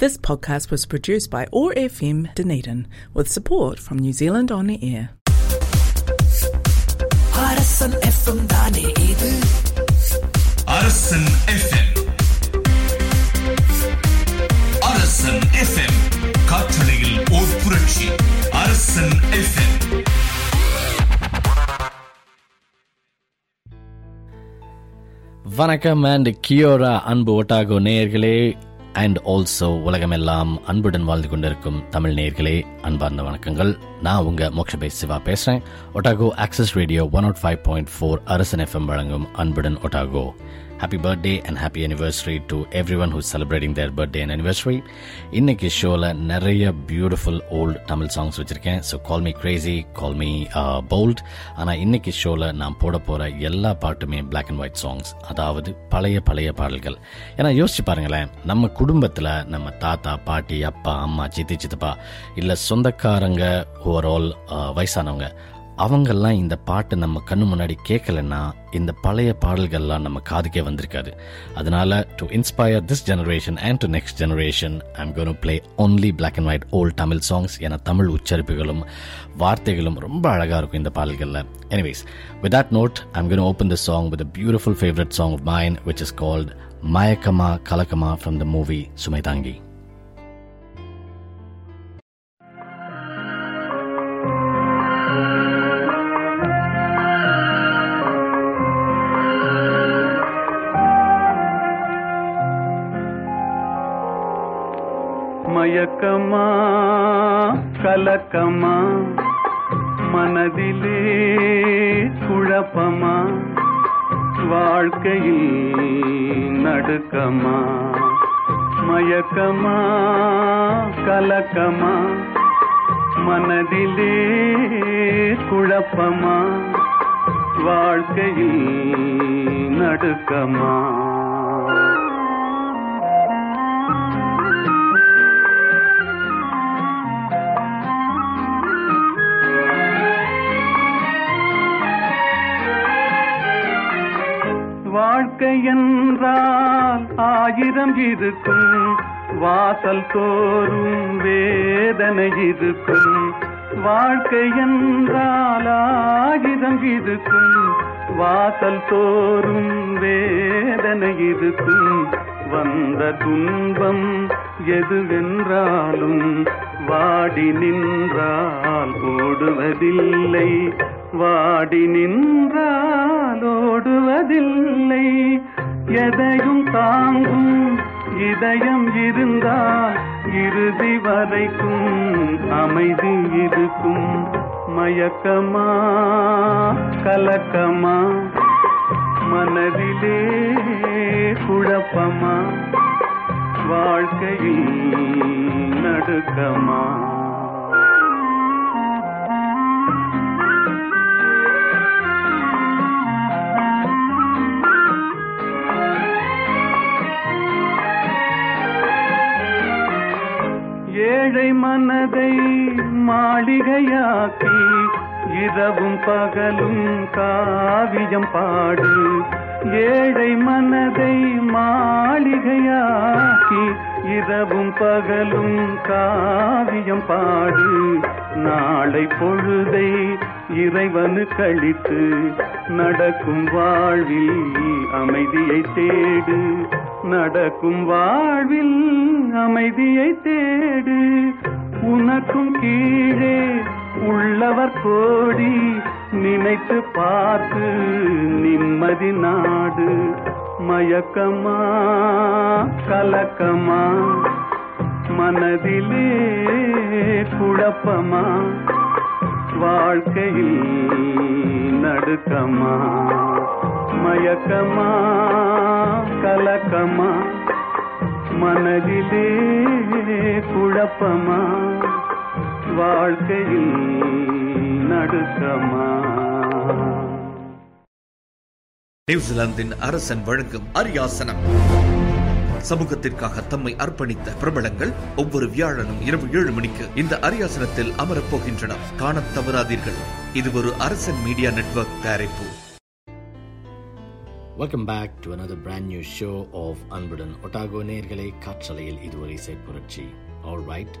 This podcast was produced by ORFM Dunedin with support from New Zealand On the Air. Arasan FM தானே இது Arasan FM அரசன் FM காற்றலையில் ஓர் புரட்சி அரசன் FM வணக்கம் அண்ட் கியோரா அன்பு ஒட்டாகோ நேயர்களே அண்ட் ஆல்சோ உலகமெல்லாம் அன்புடன் வாழ்ந்து கொண்டிருக்கும் தமிழ் நேர்களே அன்பார்ந்த வணக்கங்கள். நான் உங்க மோக்ஷபே சிவா பேசுறேன். Otago access radio one out five point four Arasan FM வழங்கும் Anbudan Otago. Happy birthday and happy anniversary to everyone who celebrating their birthday and anniversary இன்னைக்கு ஷோவில் நிறைய பியூட்டிஃபுல் ஓல்டு தமிழ் சாங்ஸ் வச்சுருக்கேன். So call me crazy call me bold ஆனால் இன்னைக்கு ஷோவில் நான் போட போகிற எல்லா பாட்டுமே பிளாக் அண்ட் ஒயிட் சாங்ஸ் அதாவது பழைய பழைய பாடல்கள். ஏன்னா யோசிச்சு பாருங்களேன் நம்ம குடும்பத்தில் நம்ம தாத்தா பாட்டி அப்பா அம்மா சித்தி சித்தப்பா இல்லை சொந்தக்காரங்க ஓவரால் uh, வயசானவங்க அவங்கெல்லாம் இந்த பாட்டு நம்ம கண்ணு முன்னாடி கேட்கலன்னா இந்த பழைய பாடல்கள்லாம் நம்ம காதுக்கே வந்திருக்காது. அதனால to inspire this generation and to next generation I'm gonna play only black and white old Tamil songs என தமிழ் உச்சரிப்புகளும் வார்த்தைகளும் ரொம்ப அழகாக இருக்கும் இந்த பாடல்களில். Anyways with that note I'm gonna open the song with beautiful favourite song of mine which is called Mayakkama Kalakkama from the movie சுமைதாங்கி மயக்கமா கலக்கமா மனதிலே குழப்பமா வாழ்க்கையில் நடுக்கமா மயக்கமா கலக்கமா மனதிலே குழப்பமா வாழ்க்கையில் நடுக்கமா. வாழ்க்கை என்றால் ஆயிரம் இருக்கும். வாசல் தோறும் வேதனை இருக்கும். வாழ்க்கை என்றால் ஆயிரம் இருக்கும். வாசல் தோறும் வேதனை இருக்கும். வந்த துன்பம் எதுவென்றாலும் வாடி நின்றால் ஓடுவதில்லை. வாடி நின்றாலோடுவதில்லை. எதையும் தாங்கும் இதயம் இருந்தால் இறுதி வரைக்கும் அமைதி இருக்கும். மயக்கமா கலக்கமா மனதிலே குழப்பமா வாழ்க்கையில் நடுக்கமா? ஏழை மனதை மாளிகையாக்கி இரவும் பகலும் காவியம் பாடு. ஏழை மனதை மாளிகையாக்கி இரவும் பகலும் காவியம் பாடு. நாளை பொழுதை இறைவனு கழித்து நடக்கும் வாழ்வில் அமைதியை தேடு. நடக்கும் வாழ்வில் அமைதியை தேடு. உனக்கும் கீழே உள்ளவர் கோடி நினைத்து பார்த்து நிம்மதி நாடு. மயக்கமா கலக்கமா மனதிலே குழப்பமா வாழ்க்கையில் நடுக்கமா. மயக்கமா கலக்கமா மனதிலே குழப்பமா வாழ்க்கையில் நடுக்கமா. நியூசிலாந்தின் அரசன் வழங்கும் அரியாசனம். சமூகத்திற்காக தம்மை அர்ப்பணித்த பிரபலங்கள் ஒவ்வொரு வியாழனும் இரவு ஏழு மணிக்கு இந்த அரியாசனத்தில் அமரப் போகின்றனர். காணத் தவறாதீர்கள். இது ஒரு அரசன் மீடியா நெட்வொர்க் தயாரிப்பு. Welcome back to another brand new show of Anbudan Otago நேர்களை காற்றலையில் இது ஒரு இசை புரட்சி ஆல் ரைட்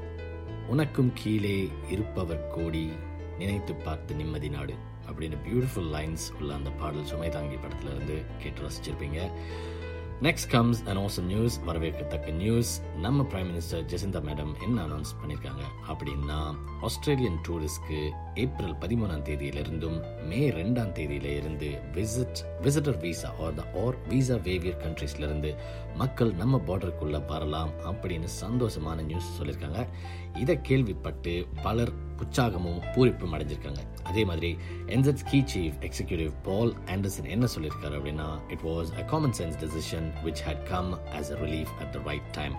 உனக்கும் கீழே இருப்பவர் கோடி நினைத்து பார்த்து நிம்மதி நாடு. அப்படின்னு பியூட்டிஃபுல் லைன்ஸ் உள்ள அந்த பாடல் சுமை தாங்கி படத்துல இருந்து கேட்டு ரசிச்சிருப்பீங்க. Next comes and also news வரவேற்கத்தக்க நியூஸ் நம்ம பிரைம் மினிஸ்டர் ஜெசிந்தா மேடம் என்ன அனௌன்ஸ் பண்ணியிருக்காங்க அப்படின்னா ஆஸ்திரேலியன் டூரிஸ்ட்க்கு ஏப்ரல் பதிமூணாம் தேதியிலிருந்தும் மே ரெண்டாம் தேதியில இருந்து visit visitor visa or the or visa waiver கண்ட்ரீஸ்லருந்து மக்கள் நம்ம பார்டருக்குள்ளே வரலாம் அப்படின்னு சந்தோஷமான நியூஸ் சொல்லியிருக்காங்க இதை கேள்விப்பட்டு பலர் உற்சாகமும் பூரிப்பும் அடைஞ்சிருக்காங்க. அதே மாதிரி NZSki chief executive Paul Anderson என்ன சொல்லியிருக்காரு அப்படின்னா it was a common sense decision which had come as a relief at the right time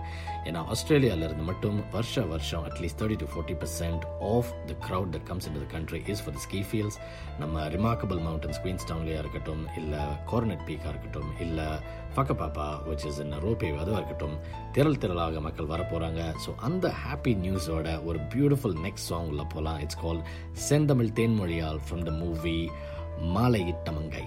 ஏன்னா ஆஸ்திரேலியால இருந்து மட்டும் வருஷ வருஷம் at least thirty to forty percent of the crowd that comes in the country is for the ski fields நம்ம remarkable mountains குயின்ஸ் டவுன்லேயா இருக்கட்டும் இல்லை கோர்னட் பீக்காக இருக்கட்டும் இல்லை ஃபக்கபாப்பா விச் இஸ் இன் ரோபே அதுவாக இருக்கட்டும் திரள் திரளாக மக்கள் வர போகிறாங்க ஸோ அந்த ஹாப்பி நியூஸோட ஒரு பியூட்டிஃபுல் நெக்ஸ்ட் சாங் உள்ள போகலாம் இட்ஸ் கால் செந்தமிழ் தேன்மொழியால் ஃப்ரம் த மூவி மாலையிட்ட மங்கை.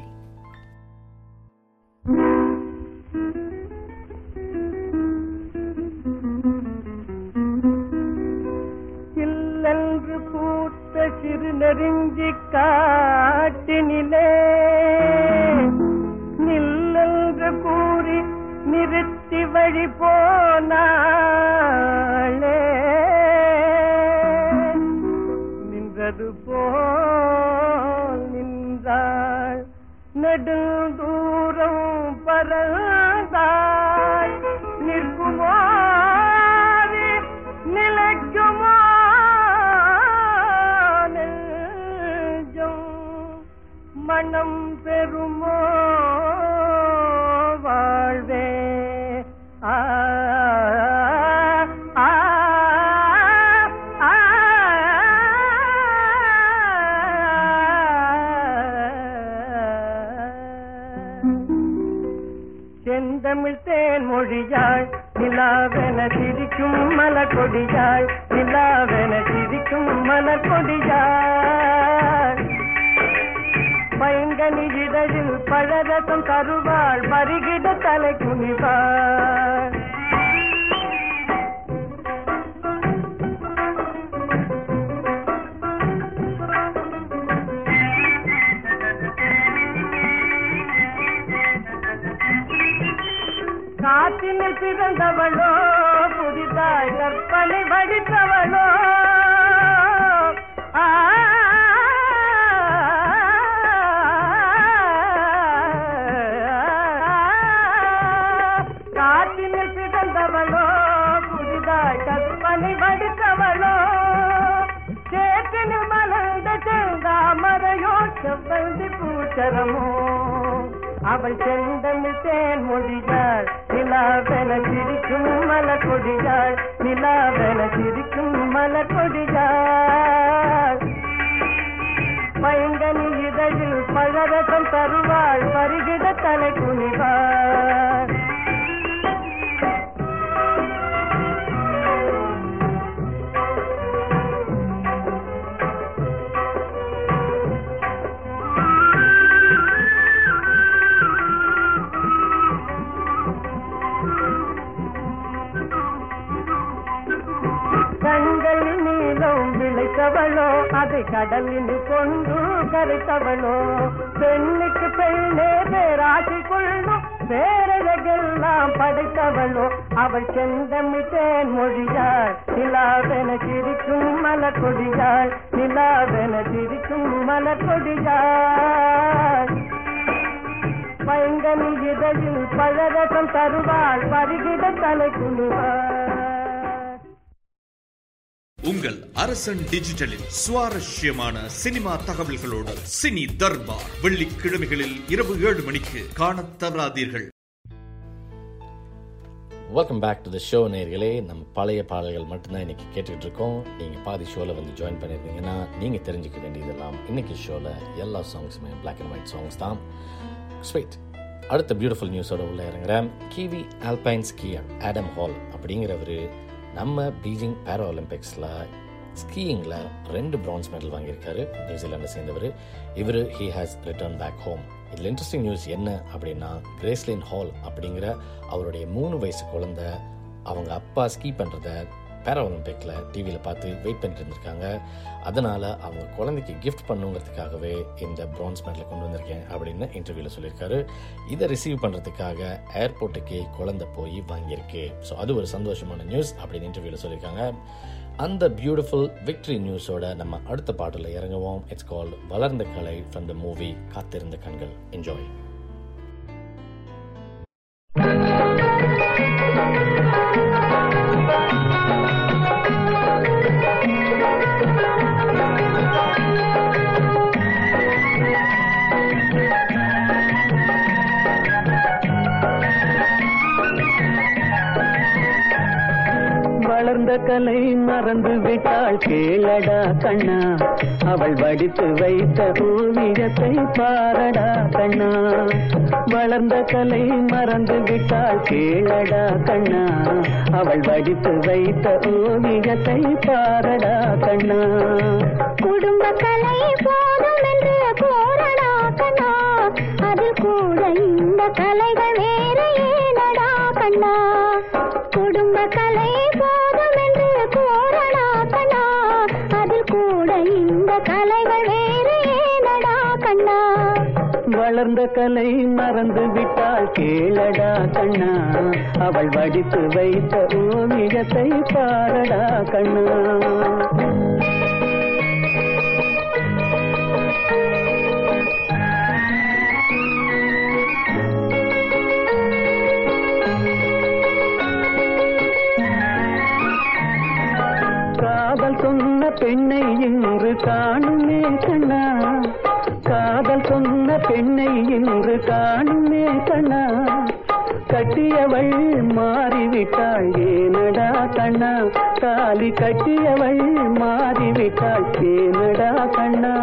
காட்டினிலே. நில்லென்று கூறி நிறுத்தி வழி போனாளே. நின்றது போல் நின்றாள் நெடுந்தூரம் பறந்தாள் கொடியாய் நிலாவென சிரிக்கும் மலர் கொடியாய் பயங்கனி இதழில் பழரசம் தருவாள் பருகிட தலை குனிவாள். காற்றினில் பிறந்தவளோ கற்பனை வடித்தவளோ ஆ, காற்றினில் பிறந்தவளோ புதிதாய் கற்பனை வடித்தவளோ சேற்றினில் மலர்ந்த செந்தாமரையோ செவ்வந்தி பூச்சரமோ அவள் செந்தமிழ் தேன் மொழியாள் நிலாவென சிரிக்கும் மலர் கொடியாள் நிலாவென சிரிக்கும் மலர் கொடியாள் பைங்கனி இதழில் பழரசம் தருவாள் பருகிட தலை குனிவாள். கடலில் கொண்டு கருத்தவனோ பெண்ணுக்கு பெண்ணே பேராசி கொள்ளும் பேரழகெல்லாம் படைத்தவளோ. அவள் செந்தமிட்டேன் மொழியாள் நிலாவென சிரிக்கும் மலக்கொடியாள் நிலாவென சிரிக்கும் மலக்கொடியாள் பயங்கனி இதழில் பழரசம் தருவாள் பருகிட தலை குழுவாள் உங்கள் அரசன் டிஜிட்டலில் சுவாரஸ்யமான சினிமா தகவல்களோடு சினி தர்பார். வெள்ளிக்கிழமைகளில் இரவு ஏழு மணிக்கு காணத் தவறாதீர்கள். Welcome back to the show நேர்களே. நம்ம பழைய பாடல்கள் மட்டும்தான் இன்னைக்கு கேட்டுக்கிட்டு இருக்கோம். நீங்கள் பாதி ஷோவில் வந்து ஜாயின் பண்ணியிருந்தீங்கன்னா நீங்கள் தெரிஞ்சுக்க வேண்டியதெல்லாம் இன்னைக்கு ஷோவில் எல்லா சாங்ஸுமே பிளாக் அண்ட் ஒயிட் சாங்ஸ் தான். ஸ்வீட் அடுத்த பியூட்டிஃபுல் நியூஸோட உள்ள இறங்குறேன். Kiwi alpine skier Adam Hall அப்படிங்கிறவர் நம்ம பீஜிங் பேரா ஒலிம்பிக்ஸில் ஸ்கீயிங்கில் ரெண்டு பிரான்ஸ் மெடல் வாங்கியிருக்காரு. நியூசிலாண்டை சேர்ந்தவர். இவர் he has return back home இதில் இன்ட்ரெஸ்டிங் நியூஸ் என்ன அப்படின்னா கிரேஸ்லின் ஹால் அப்படிங்கிற அவருடைய மூணு வயசு குழந்தை அவங்க அப்பா ஸ்கீ பண்ணுறத பேரா ஒலிம்பிக்கில் டிவியில் பார்த்து வெயிட் பண்ணிட்டு இருந்திருக்காங்க. அதனால் அவங்க குழந்தைக்கு கிஃப்ட் பண்ணுங்கிறதுக்காகவே இந்த பிரான்ஸ் மெடலை கொண்டு வந்திருக்கேன் அப்படின்னு இன்டர்வியூவில் சொல்லியிருக்காரு. இதை ரிசீவ் பண்ணுறதுக்காக ஏர்போர்ட்டுக்கு குழந்தை போய் வாங்கியிருக்கு. ஸோ அது ஒரு சந்தோஷமான நியூஸ் அப்படின்னு இன்டர்வியூவில் சொல்லியிருக்காங்க. அந்த பியூட்டிஃபுல் விக்டரி நியூஸோட நம்ம அடுத்த பாட்டில் இறங்குவோம். இட்ஸ் கால் வளர்ந்த கலை ஃப்ரம் த மூவி காத்திருந்த கண்கள். என்ஜாய் கலை மறந்து விட்டாள் கேளடா கண்ணா. அவள் வடித்து வைத்த ஓவியத்தை பாரடா கண்ணா. வளர்ந்த கலை மறந்து விட்டாள் கேளடா கண்ணா. அவள் வடித்து வைத்த ஓவியத்தை பாரடா கண்ணா. குடும்ப கலை போதும் என்று போரடா கண்ணா. அதில் கூட இந்த கலைகள் வேற ஏனடா கண்ணா. கலை மறந்து விட்டாள் கேளடா கண்ணா. அவள் வடித்து வைத்த ஓவியத்தை பாரடா கண்ணா. காதல் சொன்ன பெண்ணை இன்று காணுமே கண்ணா. காதல் சொன்ன பெண்ணை இன்று காணுமே கண்ணா கட்டியவள் மாறிவிட்டாள் ஏனடா கண்ணா? தாலி கட்டியவள் மாறிவிட்டாள் ஏனடா கண்ணா?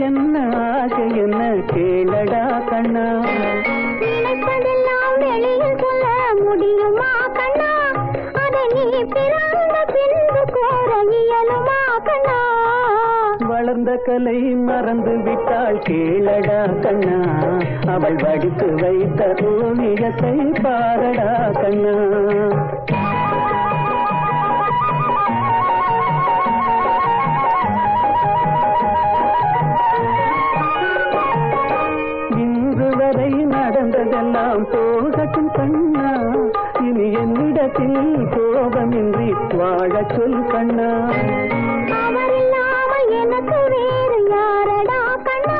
என்ன ஆசை என்ன கேளடா கண்ணா? நினைப்பதெல்லாம் வெளியில் சொல்ல முடியுமா கண்ணா? அதை நீ பிறந்த பின்பு கூற இயலுமா கண்ணா? வளர்ந்த கலை மறந்து விட்டாள் கேளடா கண்ணா? அவள் வடித்து வைத்த ஓவியத்தை பாரடா கண்ணா? நடந்ததெல்லாம் போகட்டும் கண்ணா. இனி என்னிடத்தில் கோபமின்றி வாழச் சொல் கண்ணா. எனக்கு வேறு யாரடா கண்ணா?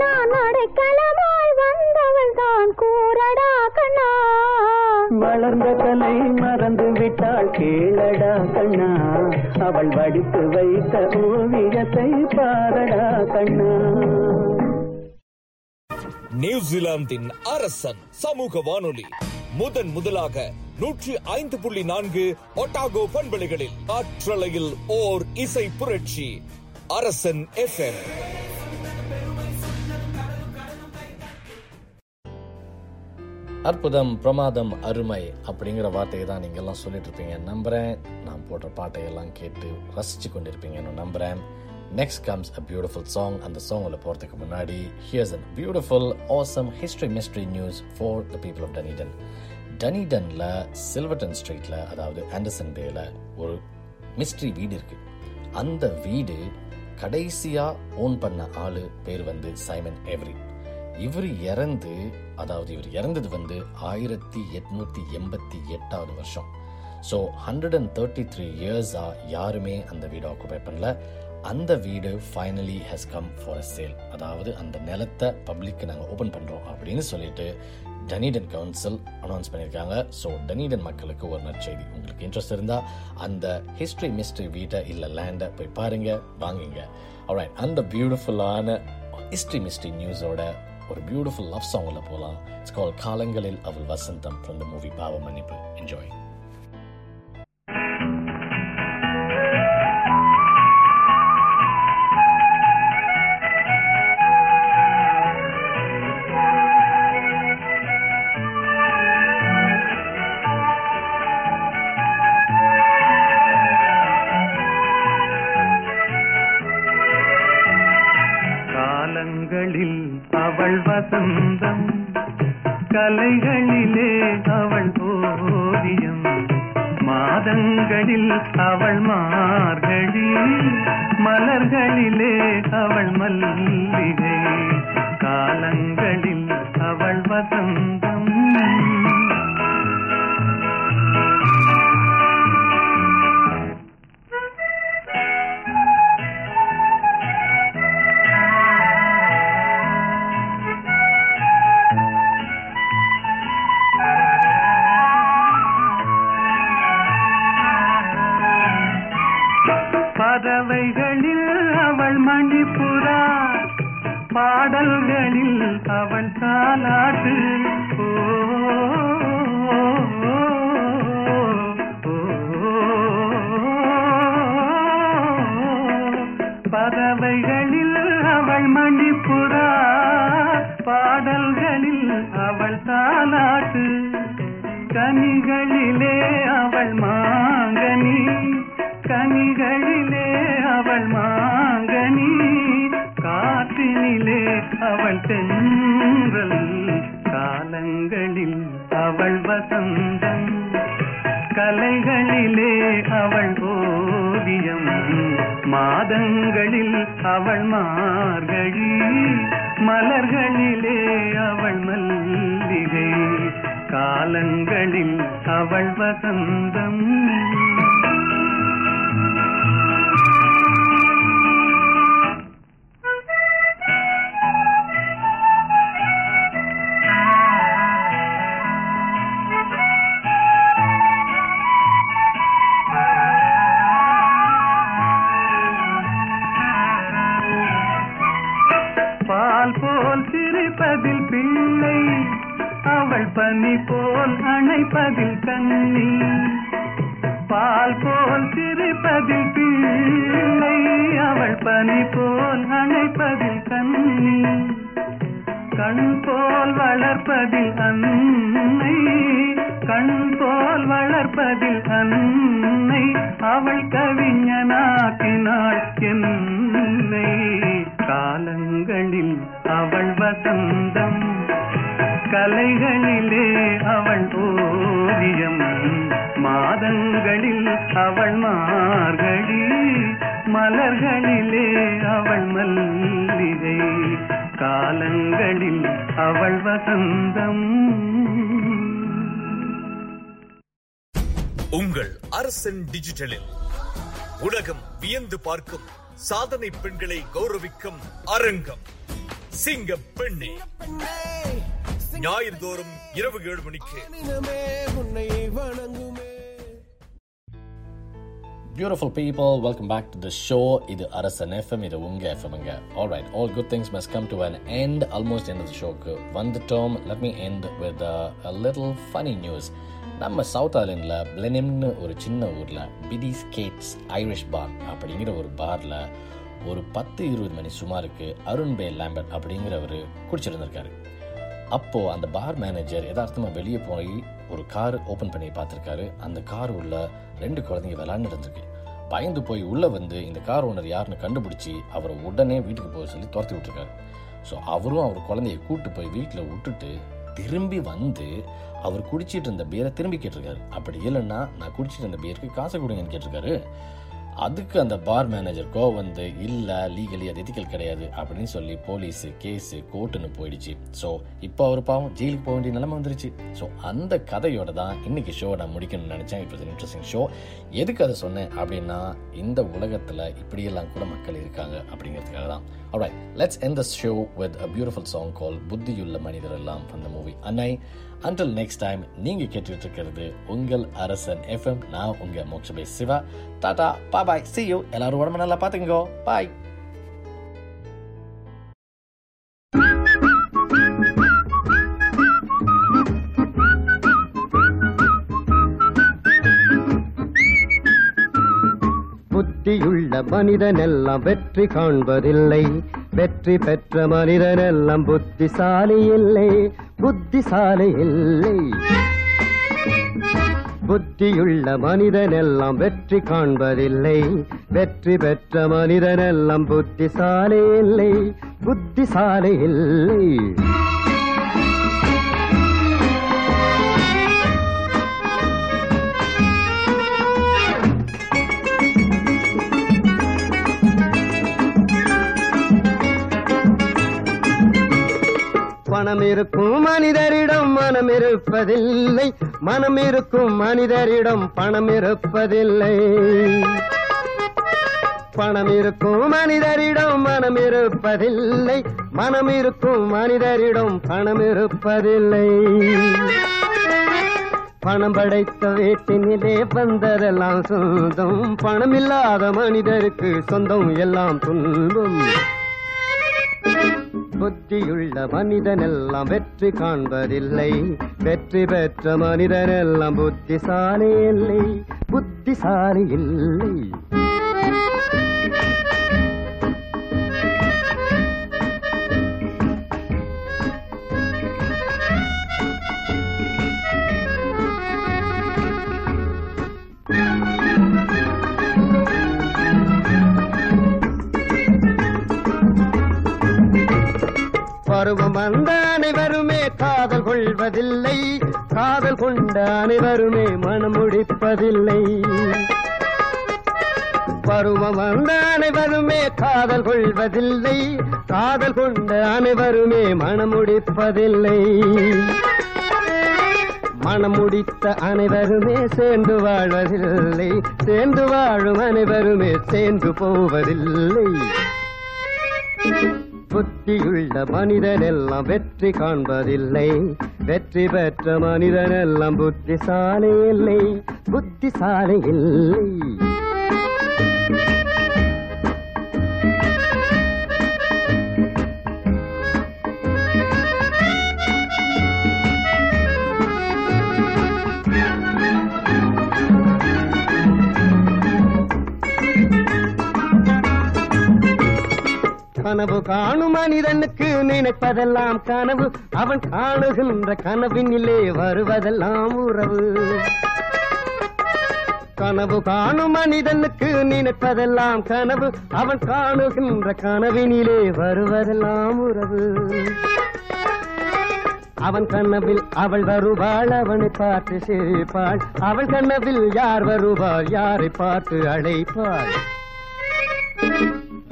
நான் அடைக்கலமாய் வந்தவள் தான் கூறடா கண்ணா. வளர்ந்த கலை மறந்து விட்டாள் கேளடா கண்ணா. அவள் வடித்து வைத்த ஓவியத்தை பாரடா கண்ணா. நியூசிலாந்தின் அரசன் சமூக வானொலி. முதன் முதலாக நூற்றி ஐந்து புள்ளி நான்கு ஒட்டாகோ பண்பலைகளில் காற்றலையில் ஓர் இசை புரட்சி அரசன் எஃப்எம் அற்புதம் பிரமாதம் அருமை அப்படிங்கிற வார்த்தையை தான் நீங்க எல்லாம் சொல்லிட்டு இருப்பீங்க. நம்புறேன். நான் போடுற பாட்டையெல்லாம் கேட்டு ரசிச்சு கொண்டிருப்பீங்கன்னு நம்புறேன் next comes a beautiful song அந்த சாங்கில் போகிறதுக்கு முன்னாடி here's an beautiful awesome history mystery news for the people of Dunedin டனிடனில் Silverton ஸ்ட்ரீட்டில் அதாவது ஆண்டர்சன் பேயில் ஒரு மிஸ்ட்ரி வீடு இருக்கு. அந்த வீடு கடைசியா ஓன் பண்ண ஆளு பேர் வந்து சைமன் எவ்ரி இவர் இறந்து அதாவது இவர் இறந்தது வந்து ஆயிரத்தி எட்நூத்தி எண்பத்தி எட்டாவது வருஷம். So hundred and thirty three இயர்ஸா யாருமே அந்த வீடை ஆக்குபை பண்ணல. அந்த வீடு finally has come for a sale அதாவது அந்த நிலத்தை பப்ளிக்கு நாங்கள் ஓப்பன் பண்ணுறோம் அப்படின்னு சொல்லிட்டு டனீடன் கவுன்சில் அனௌன்ஸ் பண்ணியிருக்காங்க. ஸோ டனீடன் மக்களுக்கு ஒரு நற்செய்தி. உங்களுக்கு இன்ட்ரெஸ்ட் இருந்தால் அந்த ஹிஸ்ட்ரி மிஸ்ட்ரி வீட்டை இல்லை லேண்டை போய் பாருங்க வாங்குங்க. Alright அந்த பியூட்டிஃபுல்லான ஹிஸ்ட்ரி மிஸ்ட்ரி நியூஸோட ஒரு பியூட்டிஃபுல் லவ் சாங்கில் போகலாம் இட்ஸ் கால் காலங்களில் அவள் வசந்தம் ஃப்ரம் த மூவி பாவ மன்னிப்பு என்ஜாய் காலங்களில் அவள் வசந்தம் கலைகளிலே அவள் ஓவியம் மாதங்களில் அவள் மார்கழி மலர்களிலே அவள் மல்லிகை. காலங்களில் அவள் வசந்தம். பறவைகளில் அவள் மணிப்புறா. பாடல்களில் அவள் தாலாட்டு. ஓ, பறவைகளில் அவள் மணிப்புறா. பாடல்களில் அவள் தாலாட்டு. கனிகளிலே அவள் கலைகளிலே அவள் ஓவியம். மாதங்களில் அவள் மார்கழி. மலர்களிலே அவள் மல்லிகை. காலங்களில் அவள் வசந்தம். காலங்களில் அவள் வசந்தம். உங்கள் அரசன் டிஜிட்டலில் உலகம் வியந்து பார்க்கும் சாதனை பெண்களை கௌரவிக்கும் அரங்கம். சிங்க பெண்ணே. ஞாயிறு தோறும் இரவு ஏழு மணிக்கு beautiful people welcome back to the show இது அரசன் எஃப்எம் இது உங்க எஃப்எம்ங்க alright all good things must come to an end almost end of ஷோக்கு வந்துட்டோம். Let me end with little funny news நம்ம சவுத் ஐலண்டில் பிளெனிம்னு ஒரு சின்ன ஊரில் பிடி ஸ்கேட்ஸ் ஐரிஷ் பார் அப்படிங்கிற ஒரு பாரில் ஒரு பத்து இருபது மணி சுமாருக்கு அருண் பே லேம்பர்ட் அப்படிங்கிறவர் குடிச்சிருந்திருக்காரு. அப்போது அந்த பார் மேனேஜர் யதார்த்தமாக வெளியே போய் ஒரு கார் ஓப்பன் பண்ணி பார்த்துருக்காரு. அந்த கார் உள்ள ரெண்டு குழந்தைங்க விளாண்டு இருந்திருக்கு. பயந்து போய் உள்ளே வந்து இந்த கார் ஓனர் யாருன்னு கண்டுபிடிச்சி அவரை உடனே வீட்டுக்கு போக சொல்லி துரத்தி விட்டுருக்காரு. ஸோ அவரும் அவர் குழந்தைய கூட்டு போய் வீட்டில் விட்டுட்டு திரும்பி வந்து அவர் குடிச்சிட்டு இருந்த பியரை திரும்பி கேட்டிருக்காரு. அப்படி இல்லைன்னா நான் குடிச்சிட்டு இருந்த பியருக்கு காசை கொடுங்கன்னு கேட்டிருக்காரு. அதுக்கு அந்த பார் மேனேஜர் கோவம் வந்து இல்லை லீகலி அது எதிக்கல் கிடையாது. அப்படின்னு சொல்லி போலீஸு கேஸு கோர்ட்டுன்னு போயிடுச்சு. ஸோ இப்போ அவர் பாவம் ஜெயிலுக்கு போக வேண்டிய நிலைமை வந்துருச்சு. ஸோ அந்த கதையோட தான் இன்னைக்கு ஷோ நான் முடிக்கணும்னு நினச்சேன். இட் வாஸ் இன்ட்ரெஸ்டிங் ஷோ எதுக்கு அதை சொன்னேன் அப்படின்னா இந்த உலகத்தில் இப்படியெல்லாம் கூட மக்கள் இருக்காங்க அப்படிங்கிறதுக்காக தான். Alright let's end this show with a beautiful song called புத்தியுள்ள மனிதர் எல்லாம் from the movie அன்னை until நெக்ஸ்ட் டைம் நீங்க கேட்டுட்டு இருக்கிறது உங்கள் அரசன் எஃப்எம் நான் உங்க மோக்ஷபே Siva. Tata bye bye see you எல்லாரும் உடம்பு நல்லா பாத்துக்கோ பாய் மனிதனெல்லாம் வெற்றி காண்பதில்லை. வெற்றி பெற்ற மனிதனெல்லாம் புத்திசாலி இல்லை. புத்திசாலி இல்லை. புத்தியுள்ள மனிதனெல்லாம் வெற்றி காண்பதில்லை. வெற்றி பெற்ற மனிதனெல்லாம் புத்திசாலி இல்லை. புத்திசாலி இல்லை. பணம் இருக்கும் மனிதரிடம் மனம் இருப்பதில்லை மனம் இருக்கும் மனிதரிடம் பணம் இருப்பதில்லை பணம் இருக்கும் மனிதரிடம் மனம் இருப்பதில்லை மனம் இருக்கும் மனிதரிடம் பணம் இருப்பதில்லை பணம் படைத்த வீட்டினிலே வந்ததெல்லாம் சொந்தம். பணம் இல்லாத மனிதருக்கு சொந்தம் எல்லாம் துன்பம். புத்தியுள்ள மனிதனெல்லாம் வெற்றி காண்பதில்லை. வெற்றி பெற்ற மனிதனெல்லாம் புத்திசாலி இல்லை. புத்திசாலி இல்லை. பருவம் வந்த அனைவருமே காதல் கொள்வதில்லை. காதல் கொண்ட அனைவருமே மனம் முடிப்பதில்லை. பருவம் வந்த அனைவருமே காதல் கொள்வதில்லை. காதல் கொண்ட அனைவருமே மனம் முடிப்பதில்லை. மனம் முடித்த அனைவருமே சேர்ந்து வாழ்வதில்லை. சேர்ந்து வாழும் அனைவருமே சேர்ந்து போவதில்லை. புத்தியுள்ள மனிதன் எல்லாம் வெற்றி காண்பதில்லை. வெற்றி பெற்ற மனிதன் எல்லாம் புத்திசாலை இல்லை புத்திசாலை இல்லை கனவு காணும் மனிதனுக்கு நினைப்பதெல்லாம் கனவு. அவன் காணுகின்ற கனவினிலே வருவதெல்லாம் உறவு. கனவு காணும் மனிதனுக்கு நினைப்பதெல்லாம் கனவு. அவன் காணுகின்ற கனவினிலே வருவதெல்லாம் உறவு. அவன் கண்ணவில் அவள் வருவாள் அவனை பார்த்து சிரிப்பாள். அவள் கண்ணவில் யார் வருவாள் யாரை பார்த்து அழைப்பாள்?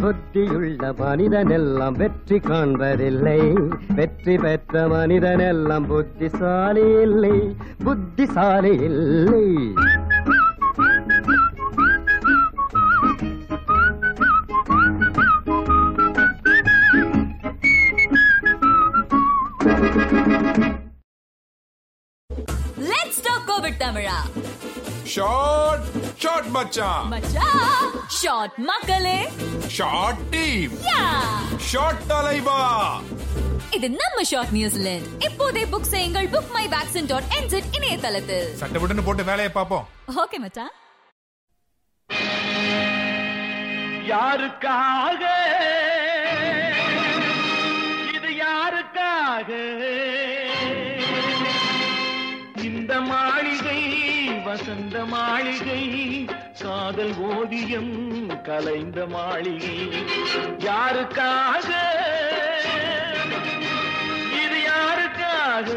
புத்தியுள்ள மனிதனெல்லாம் வெற்றி காண்பதில்லை. வெற்றி பெற்ற மனிதனெல்லாம் புத்திசாலி இல்லை. புத்திசாலி இல்லை. லெட்ஸ் டாக் கோவிட் தமிழா ஷார்ட் ஷார்ட் மச்சான் மச்சா ஷார்ட் மக்களே ஷார்ட் டீம் யா ஷார்ட் தலைவா இது நம்ம ஷார்ட் நியூசிலாந்து இப்போதே புக் செய்யுங்கள் book my vaccine dot NZ இணையதளத்தில். சட்டப்பட்டுன்னு போட்டு வேலையை பார்ப்போம். ஓகே மச்சான் யாருக்காக? இது யாருக்காக? மாளிகை காதல் ஓவியம் கலைந்த மாளிகை. யாருக்காக? இது யாருக்காக?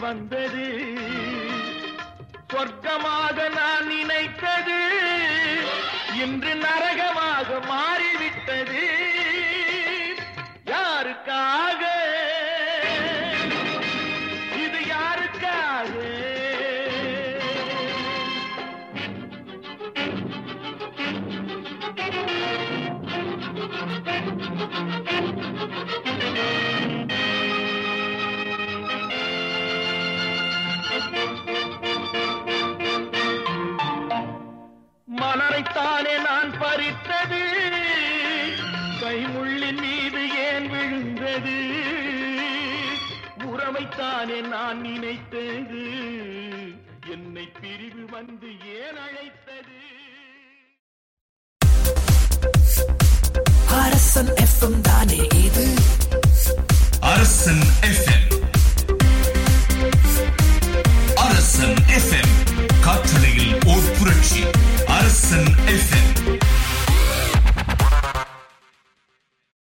வடிவில் பாரித்தது கைமுள்ளின் மீது ஏன் விழுந்தது? உறவைத்தானே நான்